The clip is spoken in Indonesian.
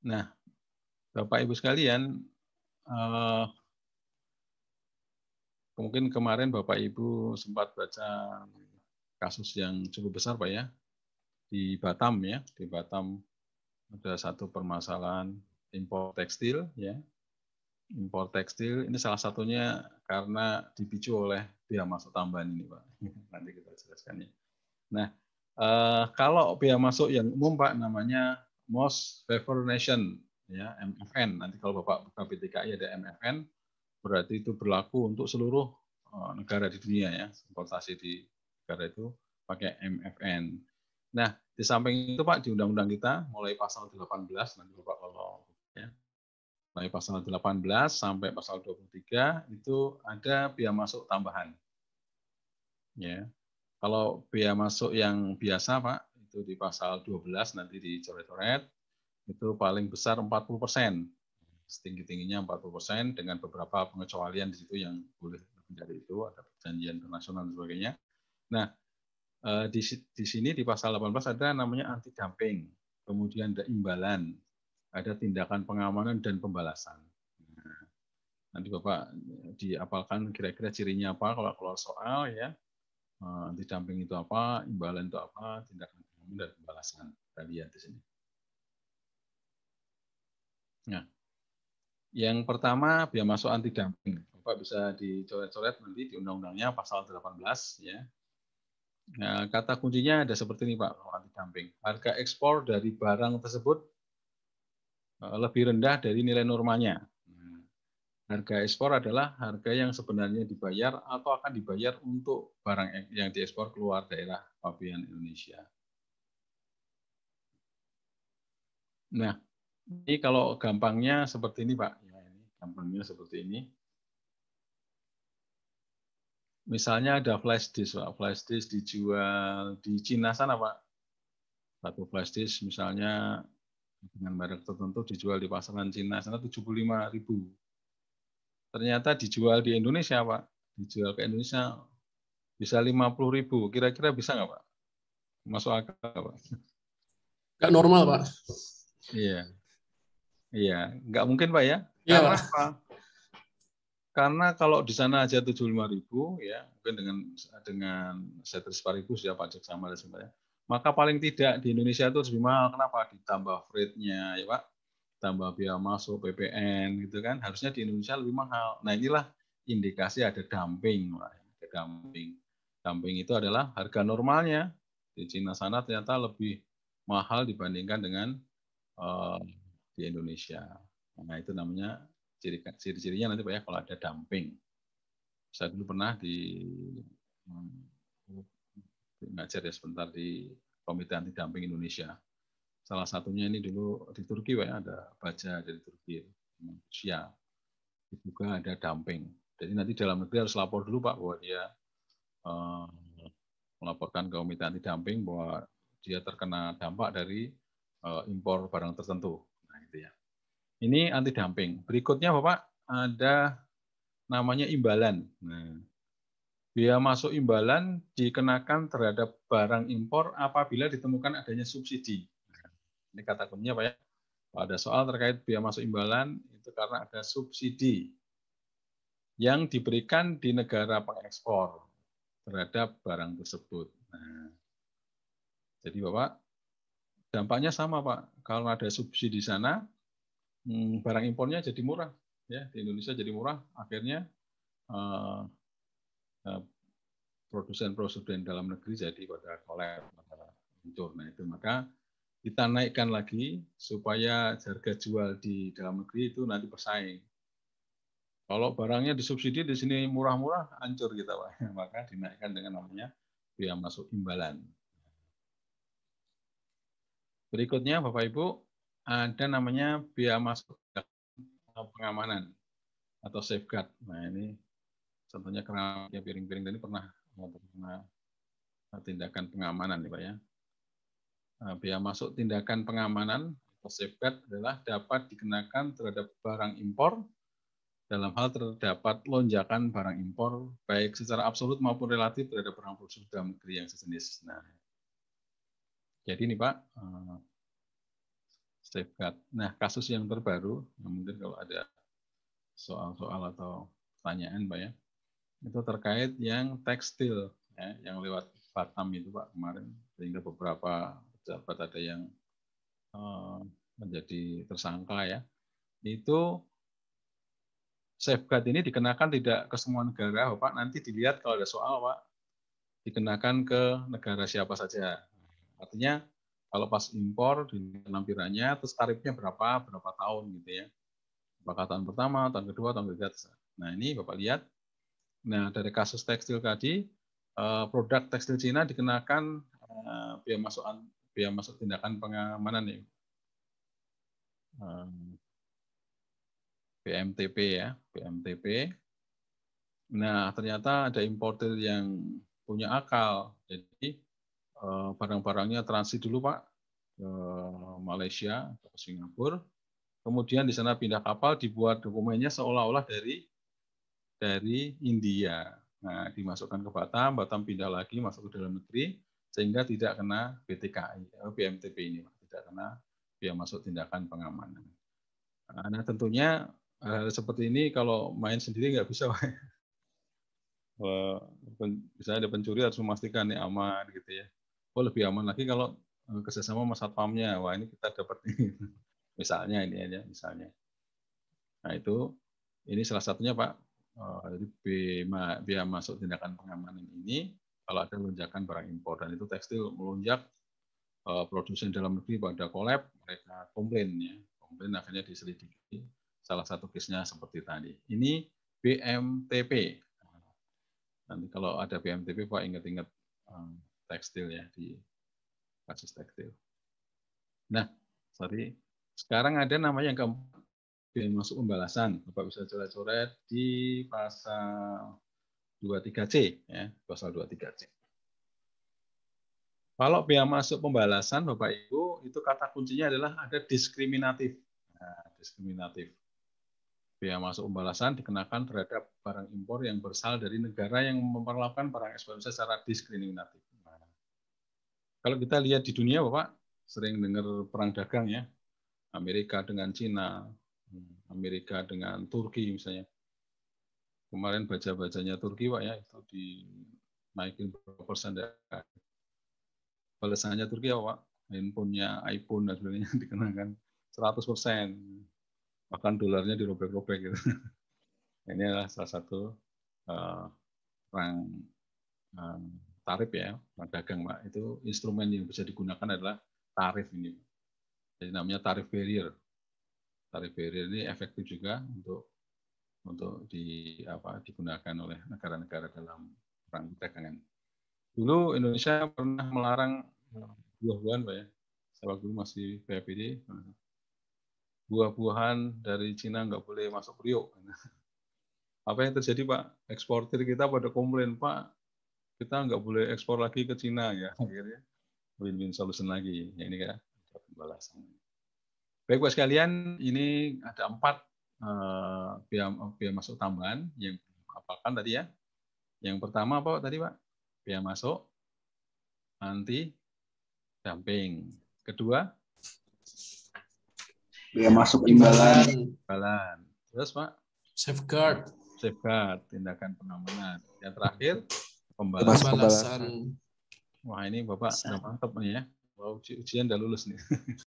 Nah, Bapak Ibu sekalian, eh, mungkin kemarin Bapak Ibu sempat baca kasus yang cukup besar Pak ya, di Batam ya, di Batam ada satu permasalahan impor tekstil ya. Impor tekstil ini salah satunya karena dipicu oleh biaya masuk tambahan ini Pak. Nanti kita jelaskan ya. Nah, eh, kalau biaya masuk yang umum Pak namanya Most Favored Nation ya MFN. Nanti kalau Bapak buka PTKI ada MFN, berarti itu berlaku untuk seluruh eh, negara di dunia ya. Importasi di negara itu pakai MFN. Nah, di samping itu Pak di undang-undang kita mulai pasal 18 nanti Bapak kalau ya. Mulai pasal 18 sampai pasal 23 itu ada biaya masuk tambahan. Ya. Kalau biaya masuk yang biasa Pak itu di pasal 12 nanti dicoret-coret itu paling besar 40 persen setinggi-tingginya 40 persen dengan beberapa pengecualian di situ yang boleh lebih dari itu ada perjanjian internasional dan sebagainya. Nah eh, di, di sini di pasal 18 ada namanya anti dumping, kemudian ada imbalan, ada tindakan pengamanan dan pembalasan. Nah, nanti Bapak diapalkan kira-kira cirinya apa kalau keluar soal ya eh, anti dumping itu apa, imbalan itu apa, tindakan dan pembalasan. Kita lihat di sini. Nah, yang pertama biaya masuk anti dumping. Bapak bisa dicoret-coret nanti di undang-undangnya pasal 18 ya. Nah, kata kuncinya ada seperti ini Pak, anti dumping. Harga ekspor dari barang tersebut eh, lebih rendah dari nilai normalnya. Nah, harga ekspor adalah harga yang sebenarnya dibayar atau akan dibayar untuk barang yang diekspor keluar daerah pabean Indonesia. Nah, ini kalau gampangnya seperti ini, Pak. Ya, ini gampangnya seperti ini. Misalnya ada flash disk, Pak. Flash disk dijual di Cina sana, Pak. Satu flash disk misalnya dengan merek tertentu dijual di pasaran Cina sana 75.000. Ternyata dijual di Indonesia, Pak. Dijual ke Indonesia bisa 50.000. Kira-kira bisa nggak, Pak? Masuk akal, Pak? Nggak normal, Pak. Iya. Iya, nggak mungkin Pak ya. Iya, Karena Pak. apa? Karena kalau di sana aja 75.000 ya, mungkin dengan dengan setres ribu sudah pajak sama dan sebagainya. Maka paling tidak di Indonesia itu lebih mahal. Kenapa? Ditambah freight-nya ya Pak, tambah biaya masuk PPN gitu kan. Harusnya di Indonesia lebih mahal. Nah inilah indikasi ada dumping, Pak. Ada dumping. Dumping itu adalah harga normalnya di Cina sana ternyata lebih mahal dibandingkan dengan uh, di Indonesia. Nah, itu namanya ciri-cirinya nanti Pak ya kalau ada dumping. Saya dulu pernah di ngajar ya sebentar di Komite Anti Dumping Indonesia. Salah satunya ini dulu di Turki Pak ya, ada baja dari Turki, Rusia. Juga ada dumping. Jadi nanti dalam negeri harus lapor dulu Pak bahwa dia eh, melaporkan ke Komite Anti Dumping bahwa dia terkena dampak dari eh, impor barang tertentu gitu ya. Ini anti dumping. Berikutnya Bapak ada namanya imbalan. Nah, biaya masuk imbalan dikenakan terhadap barang impor apabila ditemukan adanya subsidi. Nah, ini kata kuncinya Pak ya. Ada soal terkait biaya masuk imbalan itu karena ada subsidi yang diberikan di negara pengekspor terhadap barang tersebut. Nah, jadi Bapak dampaknya sama Pak. Kalau ada subsidi di sana, hmm, barang impornya jadi murah. Ya, di Indonesia jadi murah. Akhirnya uh, uh, produsen-produsen dalam negeri jadi pada kolek, pada hancur. Nah itu maka kita naikkan lagi supaya harga jual di dalam negeri itu nanti bersaing. Kalau barangnya disubsidi di sini murah-murah, hancur kita, Pak. Maka dinaikkan dengan namanya biaya masuk imbalan. Berikutnya, Bapak Ibu, ada namanya biaya masuk pengamanan atau safeguard. Nah ini contohnya karena piring-piring tadi pernah pernah tindakan pengamanan, nih Pak ya. Nah, biaya masuk tindakan pengamanan atau safeguard adalah dapat dikenakan terhadap barang impor dalam hal terdapat lonjakan barang impor baik secara absolut maupun relatif terhadap barang produksi dalam negeri yang sejenis. Nah, jadi ini Pak, eh, safeguard. Nah, kasus yang terbaru, mungkin kalau ada soal-soal atau pertanyaan, Pak ya, itu terkait yang tekstil, ya, yang lewat Batam itu Pak kemarin, sehingga beberapa pejabat ada yang uh, menjadi tersangka ya. Itu safeguard ini dikenakan tidak ke semua negara, Bapak. Nanti dilihat kalau ada soal, Pak, dikenakan ke negara siapa saja. Artinya kalau pas impor di lampirannya, terus tarifnya berapa, berapa tahun gitu ya. Apakah tahun pertama, tahun kedua, tahun ketiga. Nah ini Bapak lihat. Nah dari kasus tekstil tadi, eh, produk tekstil Cina dikenakan eh, biaya masuk biaya masuk tindakan pengamanan nih. BMTP ya, BMTP. Nah ternyata ada importer yang punya akal. Jadi Eh, barang-barangnya transit dulu Pak ke Malaysia, ke Singapura. Kemudian di sana pindah kapal, dibuat dokumennya seolah-olah dari dari India. Nah, dimasukkan ke Batam, Batam pindah lagi masuk ke dalam negeri, sehingga tidak kena BTKI, eh, BMTP ini, tidak kena biaya masuk tindakan pengamanan. Nah, tentunya hal seperti ini kalau main sendiri nggak bisa, Pak. Misalnya ada pencuri harus memastikan ini aman gitu ya oh lebih aman lagi kalau eh, kerjasama sama satpamnya. Wah ini kita dapat ini misalnya ini aja misalnya. Nah itu ini salah satunya pak. Eh, jadi biaya masuk tindakan pengamanan ini kalau ada lonjakan barang impor. Dan itu tekstil melonjak eh, produsen dalam negeri pada kolab mereka komplain ya. Komplain akhirnya diselidiki salah satu case-nya seperti tadi. Ini BMTP nanti kalau ada BMTP pak ingat-ingat tekstil ya di kasus tekstil. Nah, sorry. Sekarang ada nama yang keempat masuk pembalasan. Bapak bisa coret-coret di pasal 23C ya, pasal 23C. Kalau biaya masuk pembalasan Bapak Ibu itu kata kuncinya adalah ada diskriminatif. Nah, diskriminatif. Biaya masuk pembalasan dikenakan terhadap barang impor yang berasal dari negara yang memperlakukan barang ekspor secara diskriminatif. Kalau kita lihat di dunia, Bapak, sering dengar perang dagang ya. Amerika dengan Cina, Amerika dengan Turki misalnya. Kemarin baca-bacanya Turki, Pak ya, itu dinaikin berapa persen Balasannya Turki apa, Pak? Handphonenya, iPhone dan sebagainya dikenakan 100 persen. Bahkan dolarnya dirobek-robek gitu. Ini adalah salah satu uh, perang uh, tarif ya, dagang Pak. Itu instrumen yang bisa digunakan adalah tarif ini. Jadi namanya tarif barrier. Tarif barrier ini efektif juga untuk untuk di apa digunakan oleh negara-negara dalam perang dagangan. Dulu Indonesia pernah melarang buah-buahan, Pak ya. Saya waktu masih PAPD, buah-buahan dari Cina nggak boleh masuk Priok. Apa yang terjadi Pak? Eksportir kita pada komplain, Pak, kita nggak boleh ekspor lagi ke Cina ya akhirnya win-win solution lagi. Ya ini kan pembalasan baik buat sekalian ini ada empat uh, biaya, biaya masuk tambahan yang apalkan tadi ya. Yang pertama apa tadi pak? Biaya masuk nanti damping kedua? Biaya masuk imbalan. Imbalan. Terus pak? Safeguard. Safeguard tindakan pengamanan. Yang terakhir Pembalasan. Pembalasan. Wah ini Bapak sudah mantap nih ya. Wow, ujian udah lulus nih.